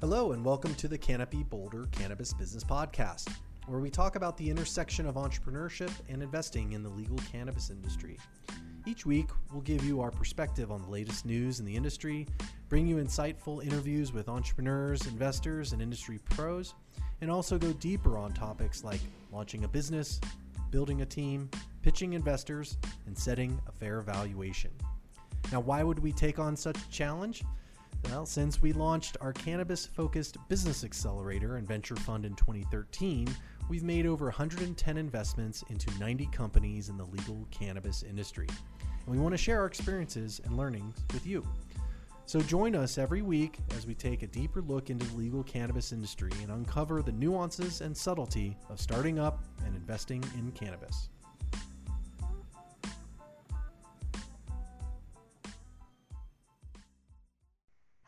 Hello, and welcome to the Canopy Boulder Cannabis Business Podcast, where we talk about the intersection of entrepreneurship and investing in the legal cannabis industry. Each week, we'll give you our perspective on the latest news in the industry, bring you insightful interviews with entrepreneurs, investors, and industry pros, and also go deeper on topics like launching a business, building a team, pitching investors, and setting a fair valuation. Now, why would we take on such a challenge? Well, since we launched our cannabis focused business accelerator and venture fund in 2013, we've made over 110 investments into 90 companies in the legal cannabis industry. And we want to share our experiences and learnings with you. So join us every week as we take a deeper look into the legal cannabis industry and uncover the nuances and subtlety of starting up and investing in cannabis.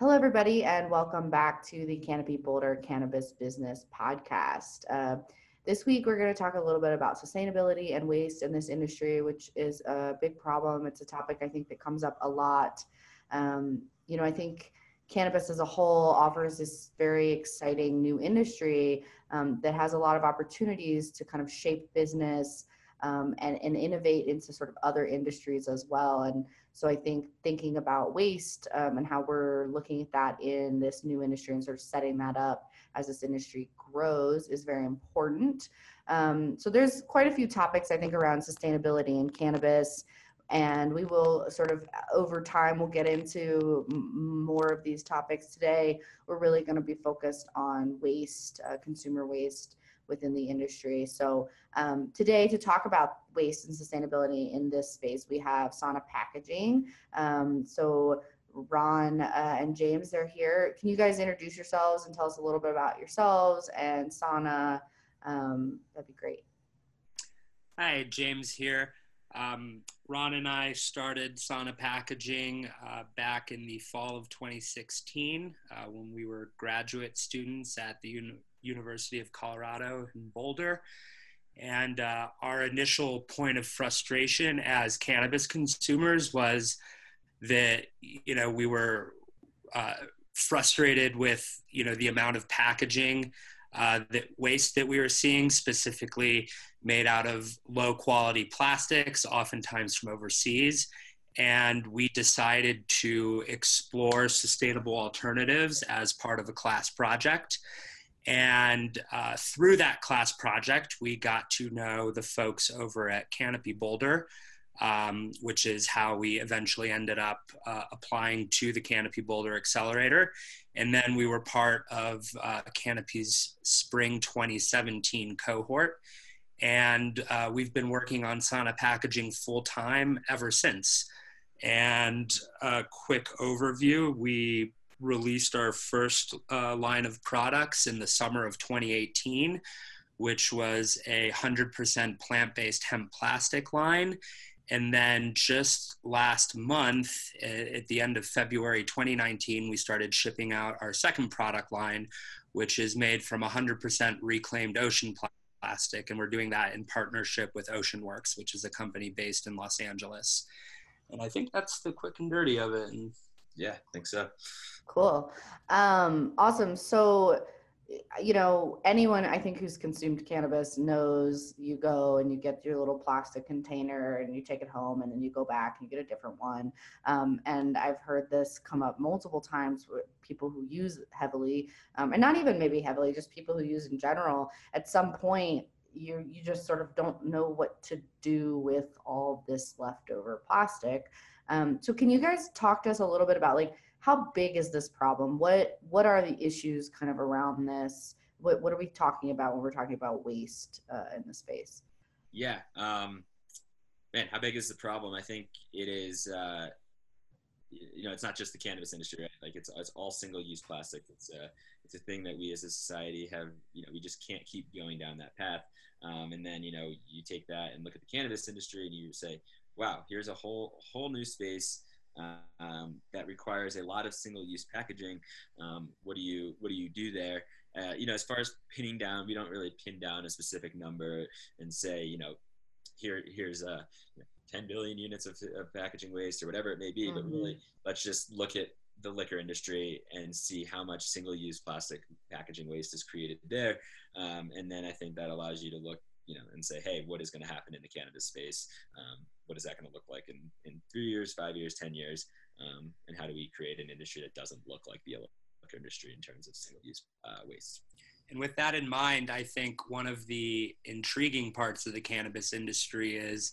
Hello, everybody, and welcome back to the Canopy Boulder Cannabis Business Podcast. Uh, this week, we're going to talk a little bit about sustainability and waste in this industry, which is a big problem. It's a topic I think that comes up a lot. Um, you know, I think cannabis as a whole offers this very exciting new industry um, that has a lot of opportunities to kind of shape business um, and, and innovate into sort of other industries as well. And so I think thinking about waste um, and how we're looking at that in this new industry and sort of setting that up as this industry grows is very important. Um, so there's quite a few topics I think around sustainability in cannabis. And we will sort of over time, we'll get into more of these topics today. We're really going to be focused on waste, uh, consumer waste, within the industry. So um, today to talk about waste and sustainability in this space, we have Sana Packaging. Um, so Ron uh, and James, they're here. Can you guys introduce yourselves and tell us a little bit about yourselves and Sana? Um, that'd be great. Hi, James here. Um, Ron and I started Sana Packaging uh, back in the fall of 2016 uh, when we were graduate students at the University of Colorado in Boulder. And uh, our initial point of frustration as cannabis consumers was that, you know, we were uh, frustrated with, you know, the amount of packaging uh, that waste that we were seeing, specifically made out of low quality plastics, oftentimes from overseas. And we decided to explore sustainable alternatives as part of a class project. And uh, through that class project, we got to know the folks over at Canopy Boulder, um, which is how we eventually ended up uh, applying to the Canopy Boulder Accelerator. And then we were part of uh, Canopy's Spring 2017 cohort. And uh, we've been working on Sana packaging full time ever since. And a quick overview we released our first uh, line of products in the summer of 2018, which was a 100% plant based hemp plastic line. And then just last month, at the end of February 2019, we started shipping out our second product line, which is made from 100% reclaimed ocean plastic. And we're doing that in partnership with Oceanworks, which is a company based in Los Angeles. And I think that's the quick and dirty of it. And yeah, I think so. Cool. Um, awesome. So, you know, anyone I think who's consumed cannabis knows you go and you get your little plastic container and you take it home and then you go back and you get a different one. Um, and I've heard this come up multiple times with people who use heavily, um, and not even maybe heavily, just people who use in general. At some point, you you just sort of don't know what to do with all this leftover plastic. Um, so can you guys talk to us a little bit about like how big is this problem? What what are the issues kind of around this? What what are we talking about when we're talking about waste uh, in the space? Yeah, um, man, how big is the problem? I think it is. Uh, you know, it's not just the cannabis industry, right? Like it's it's all single use plastic. It's a it's a thing that we as a society have. You know, we just can't keep going down that path. Um, and then you know, you take that and look at the cannabis industry, and you say, wow, here's a whole whole new space um, that requires a lot of single-use packaging. Um, what do you what do you do there? Uh, you know, as far as pinning down, we don't really pin down a specific number and say, you know, here here's a know, 10 billion units of, of, packaging waste or whatever it may be. Mm-hmm. But really, let's just look at the liquor industry and see how much single-use plastic packaging waste is created there, um, and then I think that allows you to look, you know, and say, hey, what is going to happen in the cannabis space? Um, what is that going to look like in in three years, five years, ten years? Um, and how do we create an industry that doesn't look like the liquor industry in terms of single-use uh, waste? And with that in mind, I think one of the intriguing parts of the cannabis industry is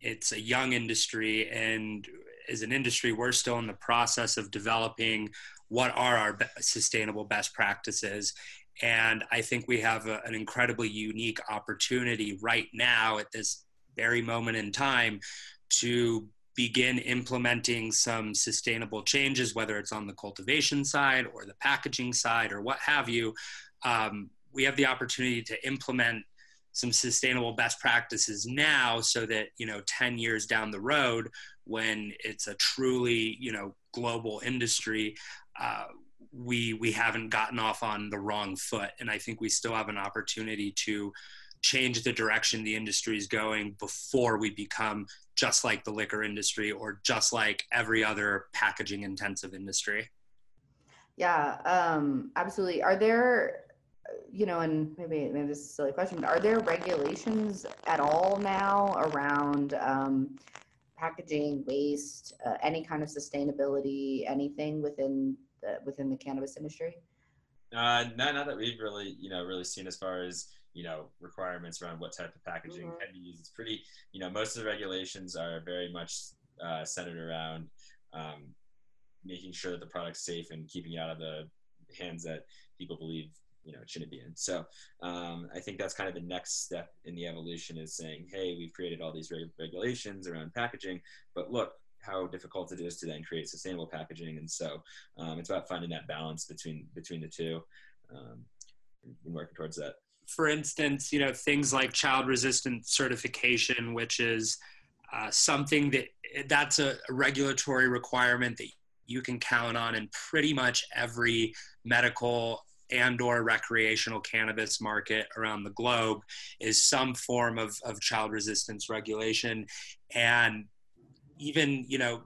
it's a young industry and as an industry we're still in the process of developing what are our sustainable best practices and i think we have a, an incredibly unique opportunity right now at this very moment in time to begin implementing some sustainable changes whether it's on the cultivation side or the packaging side or what have you. Um, we have the opportunity to implement some sustainable best practices now so that you know 10 years down the road when it's a truly you know global industry uh, we we haven't gotten off on the wrong foot. And i think we still have an opportunity to change the direction the industry is going before we become just like the liquor industry or just like every other packaging intensive industry. Yeah um, absolutely. Are there you know, and maybe maybe this is a silly question, are there regulations at all now around um, packaging, waste, uh, any kind of sustainability, anything within the within the cannabis industry? Uh, not, not that we've really, you know, really seen as far as you know requirements around what type of packaging mm-hmm. can be used. It's pretty, you know, most of the regulations are very much uh, centered around um, making sure that the product's safe and keeping it out of the hands that people believe you know it shouldn't be in. So um, I think that's kind of the next step in the evolution is saying, hey, we've created all these reg- regulations around packaging, but look how difficult it is to then create sustainable packaging. And so um, it's about finding that balance between between the two um, and working towards that. For instance, you know things like child resistant certification, which is uh, something that that's a, regulatory requirement that you can count on in pretty much every medical and or recreational cannabis market around the globe is some form of, of child resistance regulation and even you know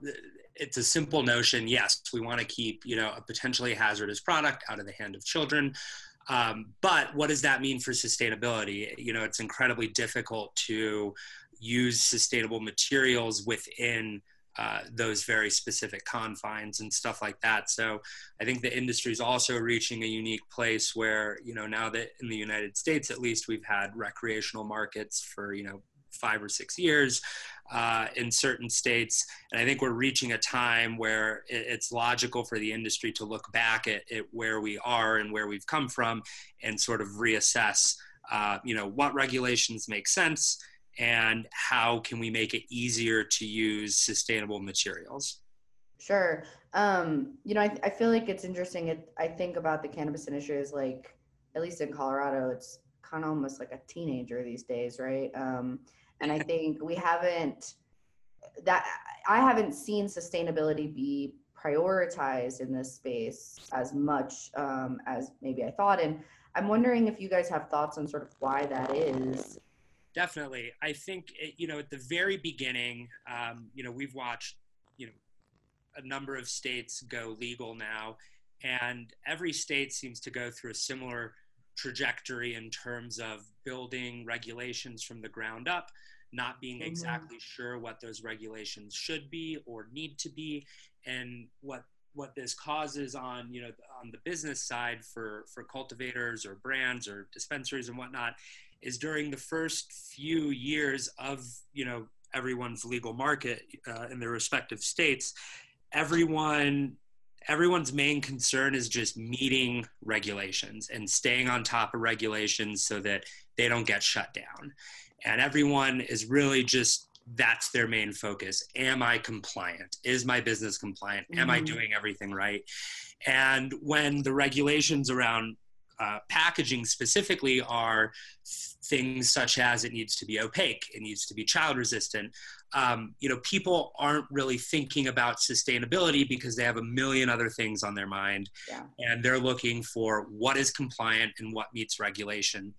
it's a simple notion yes we want to keep you know a potentially hazardous product out of the hand of children um, but what does that mean for sustainability you know it's incredibly difficult to use sustainable materials within uh, those very specific confines and stuff like that. So I think the industry is also reaching a unique place where, you know, now that in the United States, at least we've had recreational markets for, you know, five or six years uh, in certain states. And I think we're reaching a time where it's logical for the industry to look back at, at where we are and where we've come from and sort of reassess, uh, you know, what regulations make sense and how can we make it easier to use sustainable materials? Sure. Um, you know, I, I feel like it's interesting. It, I think about the cannabis industry as like, at least in Colorado, it's kind of almost like a teenager these days, right? Um, and I think we haven't that I haven't seen sustainability be prioritized in this space as much um, as maybe I thought. And I'm wondering if you guys have thoughts on sort of why that is definitely. I think eh, you know at the very beginning, um, you know, we've watched you know a number of states go legal now, and every state seems to go through a similar trajectory in terms of building regulations from the ground up not being mm-hmm. exactly sure what those regulations should be or need to be and what what this causes on you know on the business side for for cultivators or brands or dispensaries and whatnot is during the first few years of you know everyone's legal market uh, in their respective states everyone everyone's main concern is just meeting regulations and staying on top of regulations so that they don't get shut down. And everyone is really just that's their main focus. Am i compliant? Is my business compliant? Am mm-hmm. i doing everything right? And when the regulations around uh, packaging specifically are things such as it needs to be opaque, it needs to be child resistant. Um, you know, people aren't really thinking about sustainability because they have a million other things on their mind, yeah. and they're looking for what is compliant and what meets regulation.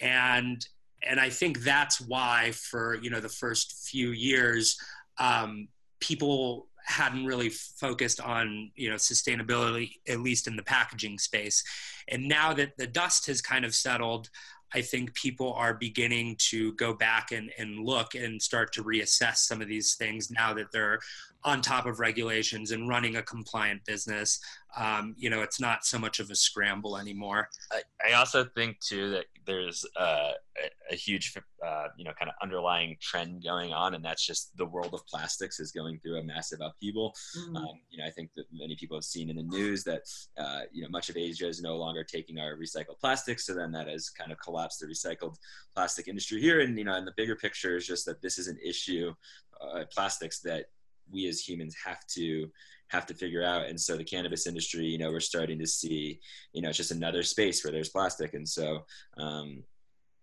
And and I think that's why for you know the first few years, um, people hadn't really focused on you know sustainability at least in the packaging space and now that the dust has kind of settled I think people are beginning to go back and, and look and start to reassess some of these things now that they're on top of regulations and running a compliant business. Um, you know, it's not so much of a scramble anymore. I, I also think too that there's uh, a, a, huge, uh, you know, kind of underlying trend going on, and that's just the world of plastics is going through a massive upheaval. Mm-hmm. Um, you know, I think that many people have seen in the news that uh, you know much of Asia is no longer taking our recycled plastics, so then that has kind of collapsed the recycled plastic industry here. And you know, and the bigger picture is just that this is an issue, uh, plastics that we as humans have to have to figure out. And so the cannabis industry you know we're starting to see you know it's just another space where there's plastic. And so um,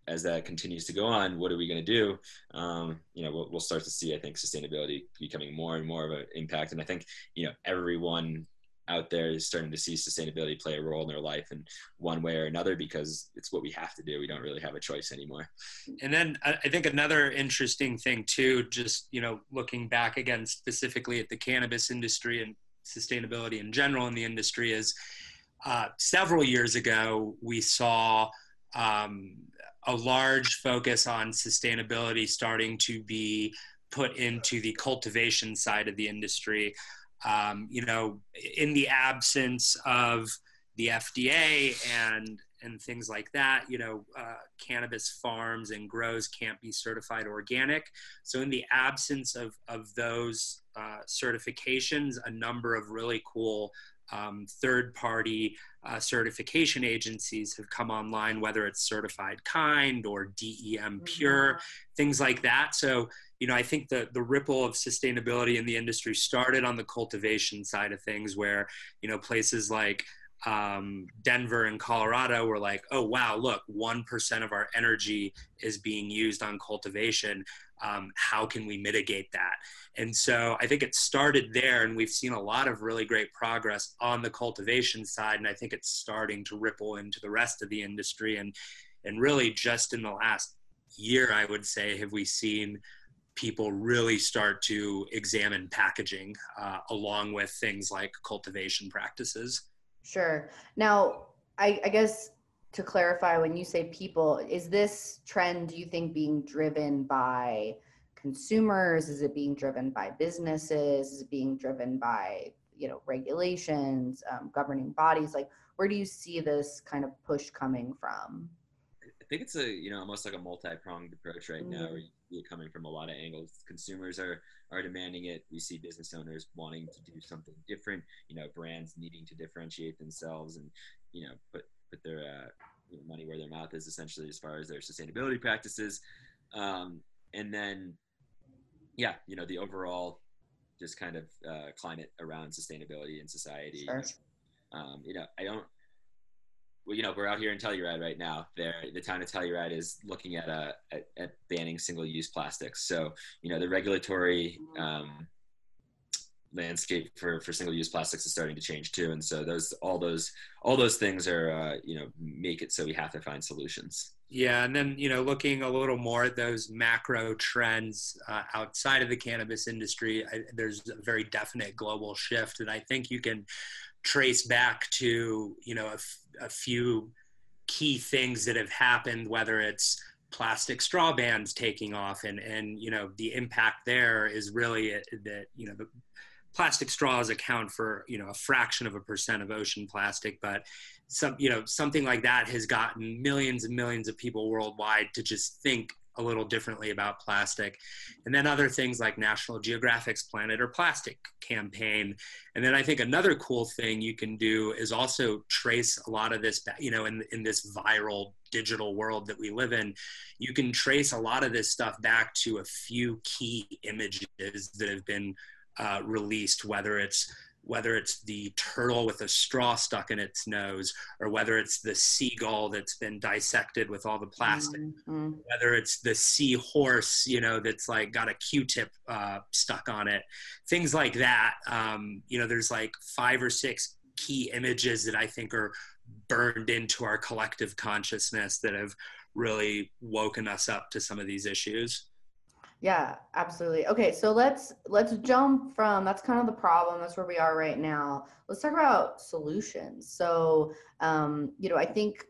as that continues to go on what are we going to do? Um, you know we'll, we'll start to see i think sustainability becoming more and more of an impact. And i think you know everyone out there is starting to see sustainability play a role in their life in one way or another because it's what we have to do. We don't really have a choice anymore. And then I think another interesting thing too, just you know, looking back again specifically at the cannabis industry and sustainability in general in the industry is uh, several years ago we saw um, a large focus on sustainability starting to be put into the cultivation side of the industry um, you know, in the absence of the FDA and and things like that, you know, uh, cannabis farms and grows can't be certified organic. So, in the absence of of those uh, certifications, a number of really cool um, third party uh, certification agencies have come online, whether it's certified kind or DEM pure, mm-hmm. things like that. So, you know, I think the, the ripple of sustainability in the industry started on the cultivation side of things, where, you know, places like um, Denver and Colorado were like, oh, wow, look, 1% of our energy is being used on cultivation. Um, how can we mitigate that? And so I think it started there, and we've seen a lot of really great progress on the cultivation side. And I think it's starting to ripple into the rest of the industry. And, and really, just in the last year, I would say, have we seen people really start to examine packaging uh, along with things like cultivation practices. Sure. Now, I, I guess to clarify, when you say people, is this trend, do you think, being driven by consumers? Is it being driven by businesses? Is it being driven by you know regulations, um, governing bodies? Like, where do you see this kind of push coming from? I think it's a you know almost like a multi-pronged approach right mm-hmm. now. Where you see it coming from a lot of angles. Consumers are are demanding it. We see business owners wanting to do something different. You know, brands needing to differentiate themselves and you know put put their uh, money where their mouth is, essentially, as far as their sustainability practices. Um, and then, yeah, you know, the overall just kind of uh, climate around sustainability in society. Sure. Um, you know, I don't well, you know, we're out here in Telluride right now. There, the town of Telluride is looking at a at, at banning single-use plastics. So, you know, the regulatory um, landscape for for single-use plastics is starting to change too. And so, those all those all those things are, uh, you know, make it so we have to find solutions. Yeah, and then you know, looking a little more at those macro trends uh, outside of the cannabis industry, I, there's a very definite global shift, and I think you can trace back to you know a, f- a few key things that have happened whether it's plastic straw bans taking off and and you know the impact there is really that you know the plastic straws account for you know a fraction of a percent of ocean plastic but some you know something like that has gotten millions and millions of people worldwide to just think a little differently about plastic. And then other things like National Geographic's Planet or Plastic campaign. And then I think another cool thing you can do is also trace a lot of this, you know, in, in this viral digital world that we live in, you can trace a lot of this stuff back to a few key images that have been uh, released, whether it's whether it's the turtle with a straw stuck in its nose or whether it's the seagull that's been dissected with all the plastic mm-hmm. whether it's the seahorse you know that's like got a q-tip uh, stuck on it things like that um, you know there's like five or six key images that i think are burned into our collective consciousness that have really woken us up to some of these issues Yeah, absolutely. Okay, so let's let's jump from that's kind of the problem. That's where we are right now. Let's talk about solutions. So, um, you know, I think,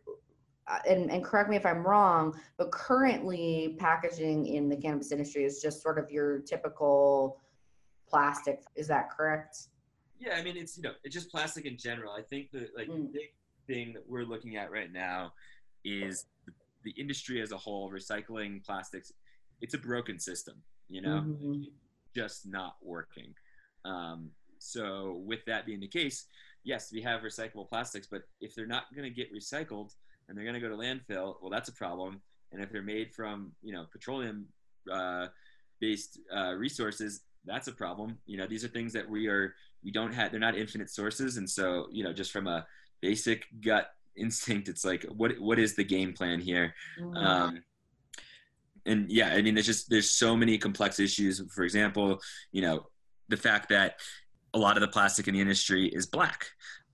uh, and and correct me if I'm wrong, but currently packaging in the cannabis industry is just sort of your typical plastic. Is that correct? Yeah, I mean it's you know it's just plastic in general. I think the like Mm. big thing that we're looking at right now is the, the industry as a whole recycling plastics. It's a broken system, you know, Mhm. just not working. Um, so with that being the case, yes, we have recyclable plastics, but if they're not going to get recycled and they're going to go to landfill, well, that's a problem. And if they're made from you know petroleum uh, based uh, resources, that's a problem. You know, these are things that we are we don't have. They're not infinite sources, and so you know, just from a basic gut instinct, it's like what what is the game plan here? Mhm. um, and yeah i mean there's just there's so many complex issues. For example you know the fact that a lot of the plastic in the industry is black.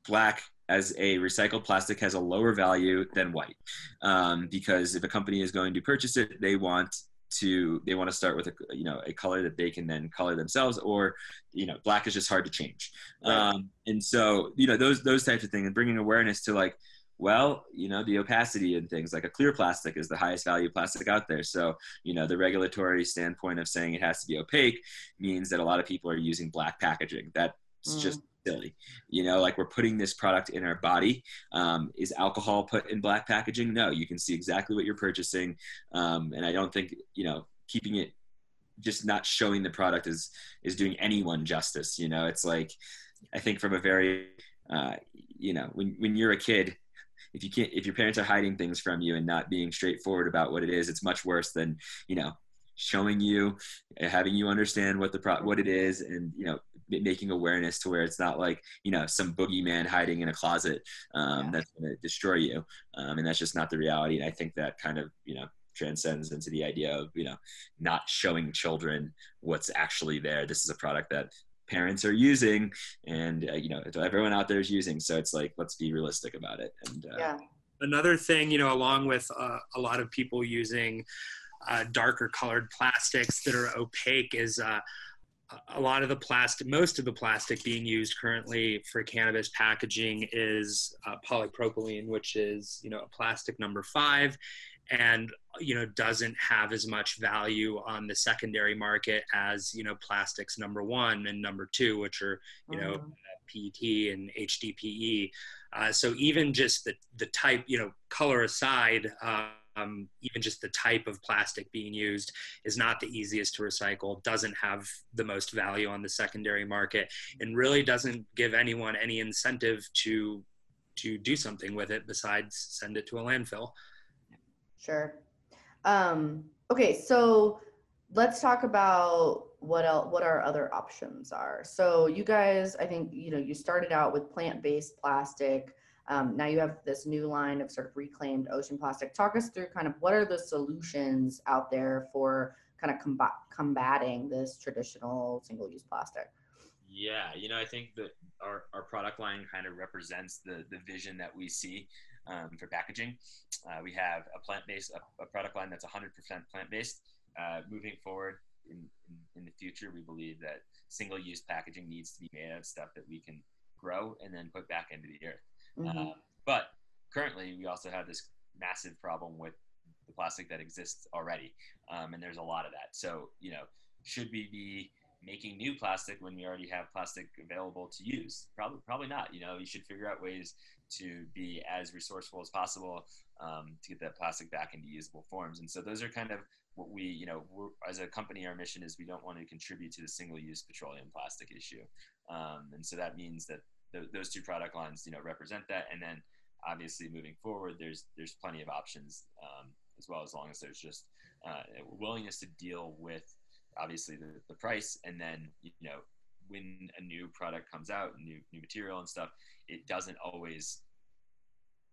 Black as a recycled plastic has a lower value than white um, because if a company is going to purchase it they want to they want to start with a you know a color that they can then color themselves or you know black is just hard to change. Right. um, and so you know those those types of things and bringing awareness to like well, you know, the opacity and things like a clear plastic is the highest value plastic out there. So, you know, the regulatory standpoint of saying it has to be opaque means that a lot of people are using black packaging. That's Mm. just silly. You know, like we're putting this product in our body. Um, is alcohol put in black packaging? No, you can see exactly what you're purchasing. Um, and I don't think, you know, keeping it just not showing the product is is doing anyone justice. You know, it's like I think from a very uh, you know, when when you're a kid, if you can't if your parents are hiding things from you and not being straightforward about what it is it's much worse than you know showing you uh, having you understand what the pro- what it is and you know making awareness to where it's not like you know some boogeyman hiding in a closet um, Yeah. that's going to destroy you um, and that's just not the reality and i think that kind of you know transcends into the idea of you know not showing children what's actually there this is a product that parents are using and uh, you know everyone out there is using. So it's like let's be realistic about it. And uh, Yeah. another thing, you know, along with uh, a lot of people using uh, darker colored plastics that are opaque, is uh, a lot of the plastic, most of the plastic being used currently for cannabis packaging is uh, polypropylene, which is, you know, a plastic number five and you know doesn't have as much value on the secondary market as you know plastics number one and number two which are you know Mhm. PET and HDPE. Uh, so even just the the type, you know, color aside, um, even just the type of plastic being used is not the easiest to recycle. Doesn't have the most value on the secondary market, and really doesn't give anyone any incentive to to do something with it besides send it to a landfill. Sure. Um, okay, so let's talk about what else, what our other options are. So you guys, I think you know, you started out with plant-based plastic. Um, now you have this new line of sort of reclaimed ocean plastic. Talk us through kind of what are the solutions out there for kind of combat combating this traditional single-use plastic. Yeah, you know, I think that our, our product line kind of represents the, the vision that we see um, for packaging. Uh, we have a plant based, a, a product line that's 100% plant based. Uh, moving forward in, in, in the future, we believe that single use packaging needs to be made out of stuff that we can grow and then put back into the earth. Mhm. Um, but currently, we also have this massive problem with the plastic that exists already, um, and there's a lot of that. So, you know, should we be making new plastic when we already have plastic available to use? Probably, probably not. You know, you should figure out ways to be as resourceful as possible um, to get that plastic back into usable forms. And so, those are kind of what we, you know, as a company, our mission is we don't want to contribute to the single-use petroleum plastic issue. Um, and so that means that th- those two product lines, you know, represent that. And then obviously moving forward, there's there's plenty of options um, as well, as long as there's just uh, willingness to deal with obviously the, the price, and then you know when a new product comes out, new new material and stuff, it doesn't always.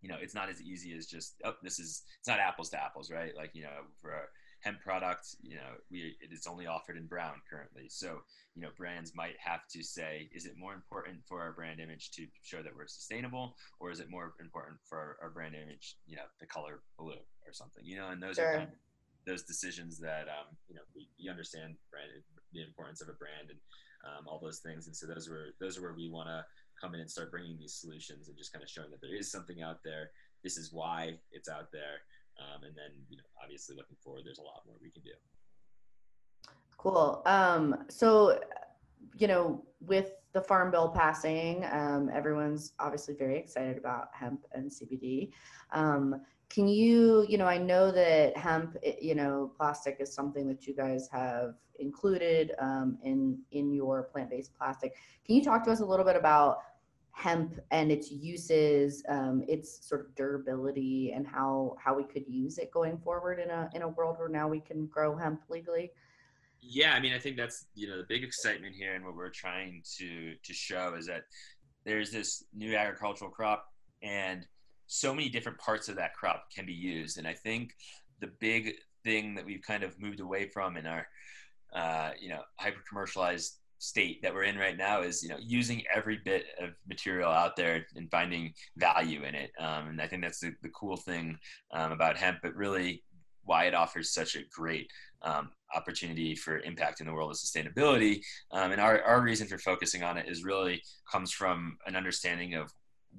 You know, it's not as easy as just oh, this is it's not apples to apples, right? Like you know, for a hemp product, you know, we it is only offered in brown currently. So you know, brands might have to say, is it more important for our brand image to show that we're sustainable, or is it more important for our, our brand image, you know, the color blue or something, you know? And those Sure. are kind of those decisions that um, you know we, we understand brand, the importance of a brand and um, all those things. And so those were those are where we want to come in and start bringing these solutions and just kind of showing that there is something out there. This is why it's out there. Um, and then, you know, obviously looking forward, there's a lot more we can do. Cool. Um, so, you know, with the farm bill passing, um, everyone's obviously very excited about hemp and CBD. Can you, you know, I know that hemp, you know, plastic is something that you guys have included um, in in your plant-based plastic. Can you talk to us a little bit about hemp and its uses, um, its sort of durability, and how how we could use it going forward in a in a world where now we can grow hemp legally? Yeah, I mean, I think that's you know the big excitement here, and what we're trying to to show is that there's this new agricultural crop, and so many different parts of that crop can be used. And I think the big thing that we've kind of moved away from in our uh, you know hyper commercialized state that we're in right now is you know using every bit of material out there and finding value in it um, and i think that's the, the cool thing um, about hemp but really why it offers such a great um, opportunity for impact in the world of sustainability um, and our, our reason for focusing on it is really comes from an understanding of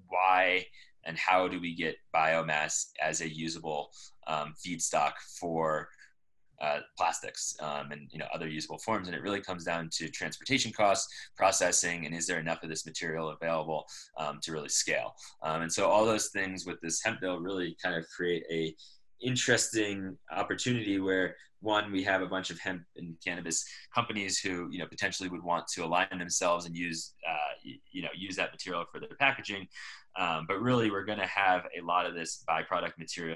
why and how do we get biomass as a usable um, feedstock for uh, plastics um, and you know other usable forms? And it really comes down to transportation costs processing and is there enough of this material available um, to really scale? Um, and so all those things with this hemp bill really kind of create a interesting opportunity where one we have a bunch of hemp and cannabis companies who you know potentially would want to align themselves and use uh, you know use that material for their packaging um, but really we're going to have a lot of this byproduct material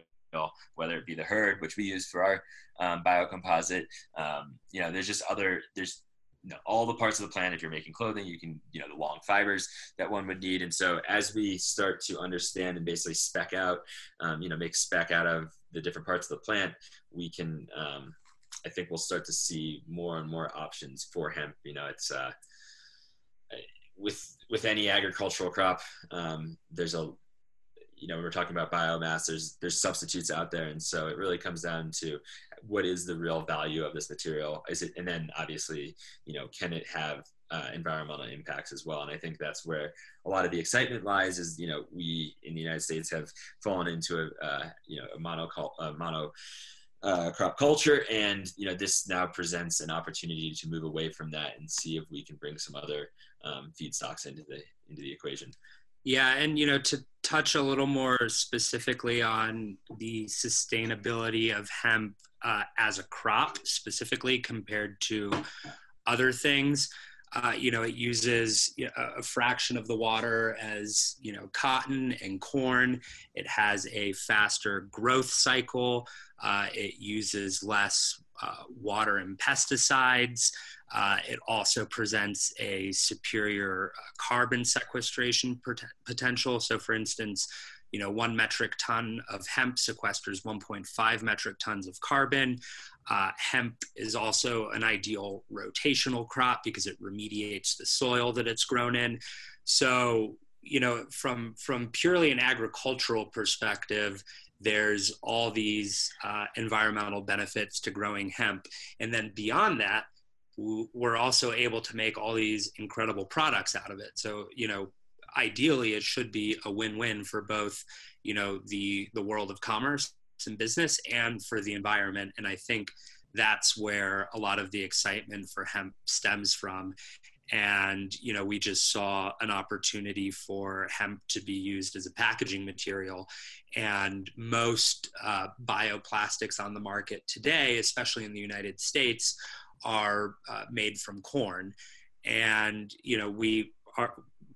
whether it be the hurd, which we use for our um, biocomposite. Um, you know, there's just other, there's you know, all the parts of the plant. If you're making clothing, you can, you know, the long fibers that one would need. And so as we start to understand and basically spec out, um, you know, make spec out of the different parts of the plant, we can, um, I think we'll start to see more and more options for hemp. You know, it's, uh, with, with any agricultural crop, um, there's a, you know, we're talking about biomass, there's there's substitutes out there, and so it really comes down to what is the real value of this material? Is it, and then obviously, you know, can it have uh, environmental impacts as well? And I think that's where a lot of the excitement lies. Is you know, we in the United States have fallen into a uh, you know a mono a mono uh, crop culture, and you know this now presents an opportunity to move away from that and see if we can bring some other um, feedstocks into the into the equation. Yeah, and you know, to touch a little more specifically on the sustainability of hemp uh, as a crop, specifically compared to other things. Uh, you know, it uses a fraction of the water as you know cotton and corn. It has a faster growth cycle. Uh, it uses less uh, water and pesticides. Uh, it also presents a superior uh, carbon sequestration potential. So, for instance, you know, one metric ton of hemp sequesters 1.5 metric tons of carbon. Uh, hemp is also an ideal rotational crop because it remediates the soil that it's grown in. So, you know, from from purely an agricultural perspective, there's all these uh, environmental benefits to growing hemp, and then beyond that, we're also able to make all these incredible products out of it. So, you know, ideally it should be a win-win for both, you know, the the world of commerce and business and for the environment. And I think that's where a lot of the excitement for hemp stems from. And, you know, we just saw an opportunity for hemp to be used as a packaging material. And most uh, bioplastics on the market today, especially in the United States, are uh, made from corn, and you know we are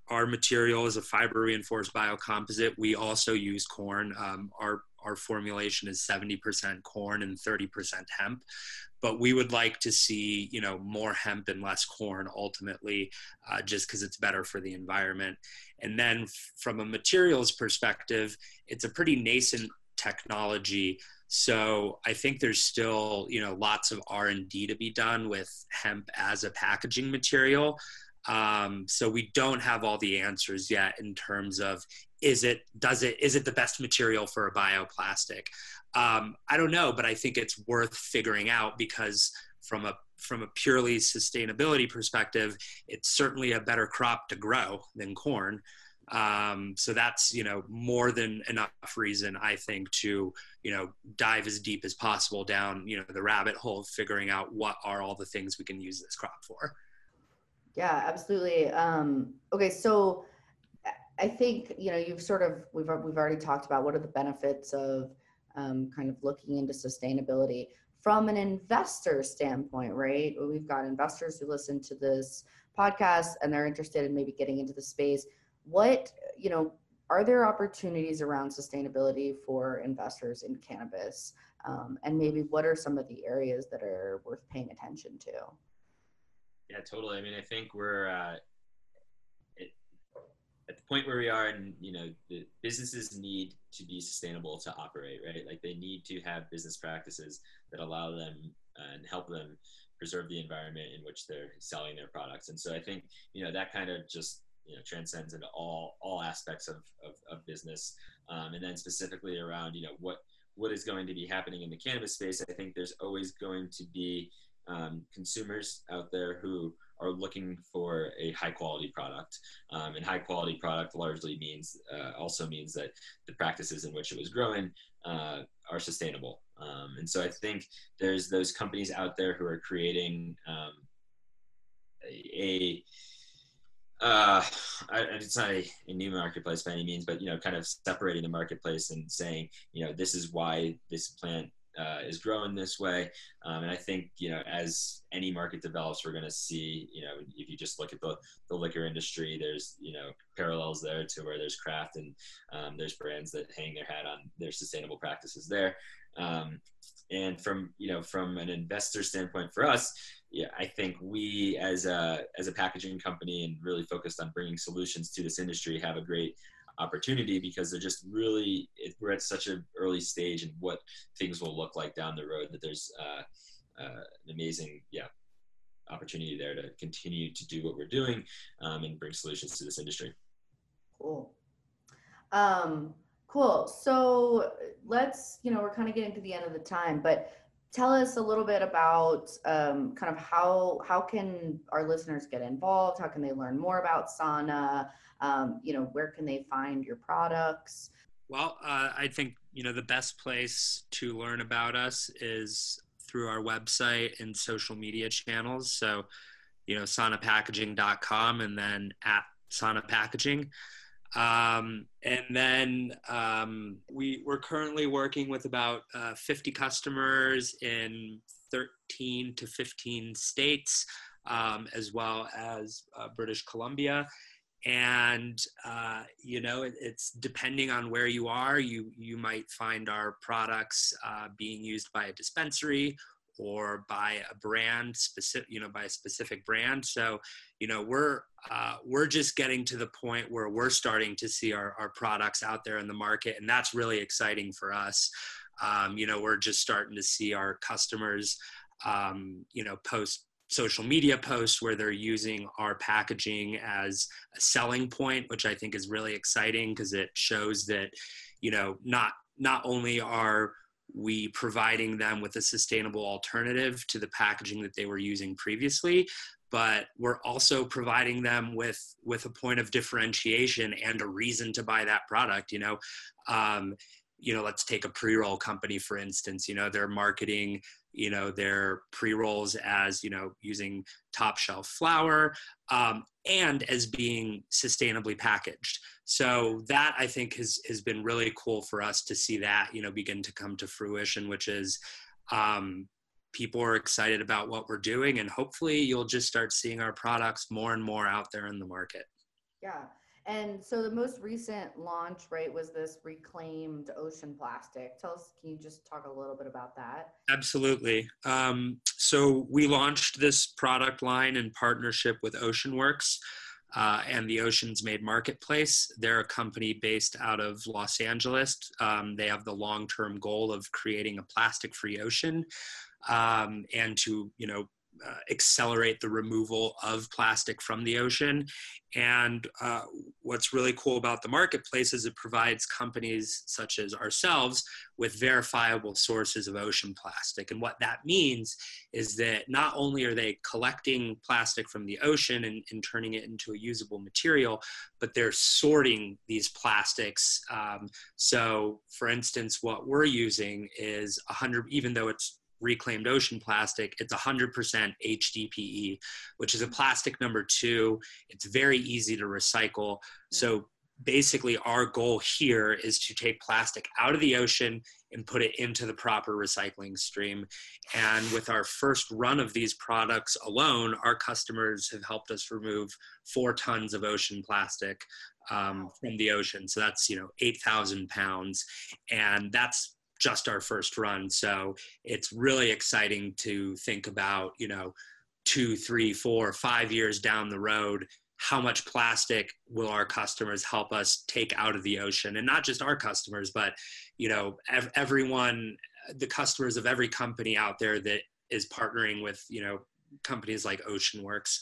our material is a fiber reinforced biocomposite. We also use corn. Um, our our formulation is 70% corn and 30% hemp, but we would like to see you know more hemp and less corn ultimately, uh, just because it's better for the environment. And then from a materials perspective, it's a pretty nascent technology so I think there's still, you know, lots of R&D to be done with hemp as a packaging material. Um, so we don't have all the answers yet in terms of is it does it is it the best material for a bioplastic Um, I don't know, but I think it's worth figuring out because from a from a purely sustainability perspective, it's certainly a better crop to grow than corn. Um, so that's you know more than enough reason I think to you know dive as deep as possible down you know the rabbit hole of figuring out what are all the things we can use this crop for. Yeah, absolutely. Um, okay, so I think you know you've sort of we've we've already talked about what are the benefits of um, kind of looking into sustainability from an investor standpoint, right? We've got investors who listen to this podcast and they're interested in maybe getting into the space. What you know are there opportunities around sustainability for investors in cannabis? Um, and maybe what are some of the areas that are worth paying attention to? Yeah, totally. I mean, I think we're uh, at the point where we are, and you know, the businesses need to be sustainable to operate, right? Like they need to have business practices that allow them and help them preserve the environment in which they're selling their products. And so I think you know that kind of just you know transcends into all all aspects of of, of business, um, and then specifically around you know what what is going to be happening in the cannabis space. I think there's always going to be um, consumers out there who are looking for a high quality product. Um, and high quality product largely means uh, also means that the practices in which it was grown uh, are sustainable. Um, and so I think there's those companies out there who are creating um, a, uh, it's not a, a, new marketplace by any means, but you know, kind of separating the marketplace and saying, you know, this is why this plant uh, is growing this way. Um, and I think, you know, as any market develops, we're going to see, you know, if you just look at the, the liquor industry, there's, you know, parallels there to where there's craft and um, there's brands that hang their hat on their sustainable practices there. Um, and from, you know, from an investor standpoint for us, yeah, I think we as a, as a packaging company and really focused on bringing solutions to this industry have a great opportunity because they're just really it, we're at such an early stage and what things will look like down the road that there's uh, uh, an amazing yeah opportunity there to continue to do what we're doing um, and bring solutions to this industry. Cool. Um, cool. So let's you know we're kind of getting to the end of the time but tell us a little bit about um, kind of how how can our listeners get involved? How can they learn more about sana um, you know where can they find your products? Well uh, i think you know the best place to learn about us is through our website and social media channels. So you know sanapackaging.com and then at sana packaging um, and then um, we, we're currently working with about uh, 50 customers in 13 to 15 states, um, as well as uh, British Columbia. And uh, you know, it, it's depending on where you are. You you might find our products uh, being used by a dispensary or by a brand specific you know by a specific brand. So you know we're uh, we're just getting to the point where we're starting to see our, our products out there in the market and that's really exciting for us. Um, you know we're just starting to see our customers um, you know post social media posts where they're using our packaging as a selling point which i think is really exciting because it shows that you know not not only are we providing them with a sustainable alternative to the packaging that they were using previously but we're also providing them with with a point of differentiation and a reason to buy that product you know? Um, you know let's take a pre-roll company for instance you know they're marketing you know their pre-rolls as you know using top shelf flower um, and as being sustainably packaged. So that i think has has been really cool for us to see that you know begin to come to fruition which is um, people are excited about what we're doing and hopefully you'll just start seeing our products more and more out there in the market. Yeah and so the most recent launch, right, was this reclaimed ocean plastic. Tell us, can you just talk a little bit about that? Absolutely. Um, so we launched this product line in partnership with OceanWorks uh, and the Oceans Made Marketplace. They're a company based out of Los Angeles. Um, they have the long-term goal of creating a plastic-free ocean um, and to, you know, uh, accelerate the removal of plastic from the ocean. And uh, what's really cool about the marketplace is it provides companies such as ourselves with verifiable sources of ocean plastic. And what that means is that not only are they collecting plastic from the ocean and, and turning it into a usable material, but they're sorting these plastics. Um, so, for instance, what we're using is 100, even though it's reclaimed ocean plastic, it's 100% HDPE, which is a plastic number two. It's very easy to recycle. So basically, our goal here is to take plastic out of the ocean and put it into the proper recycling stream. And with our first run of these products alone, our customers have helped us remove four tons of ocean plastic um, from the ocean. So that's, you know, 8,000 pounds. And that's just our first run. So it's really exciting to think about, you know, two, three, four, five years down the road, how much plastic will our customers help us take out of the ocean? And not just our customers, but, you know, ev- everyone, the customers of every company out there that is partnering with, you know, companies like OceanWorks.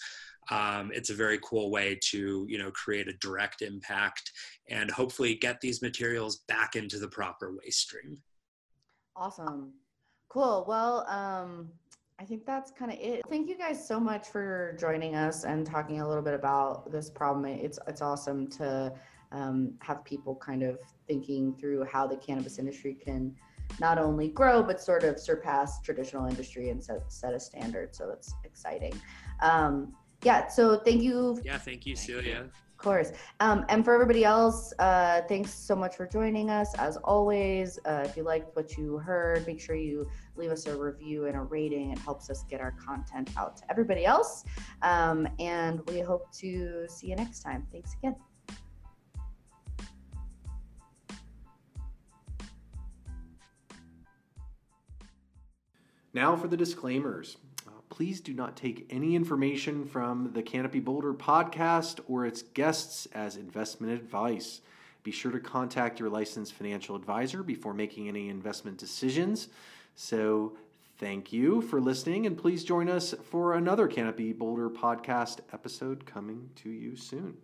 Um, it's a very cool way to you know create a direct impact and hopefully get these materials back into the proper waste stream Awesome. Cool. Well, um, I think that's kind of it. Thank you guys so much for joining us and talking a little bit about this problem. It's it's awesome to um, have people kind of thinking through how the cannabis industry can not only grow but sort of surpass traditional industry and set set a standard. So it's exciting. Um, yeah. So thank you. Yeah. Thank you, Celia course. Um, and for everybody else, uh, thanks so much for joining us. As always, uh, if you liked what you heard, make sure you leave us a review and a rating. It helps us get our content out to everybody else. Um, and we hope to see you next time. Thanks again. Now for the disclaimers. Please do not take any information from the Canopy Boulder podcast or its guests as investment advice. Be sure to contact your licensed financial advisor before making any investment decisions. So, thank you for listening, and please join us for another Canopy Boulder podcast episode coming to you soon.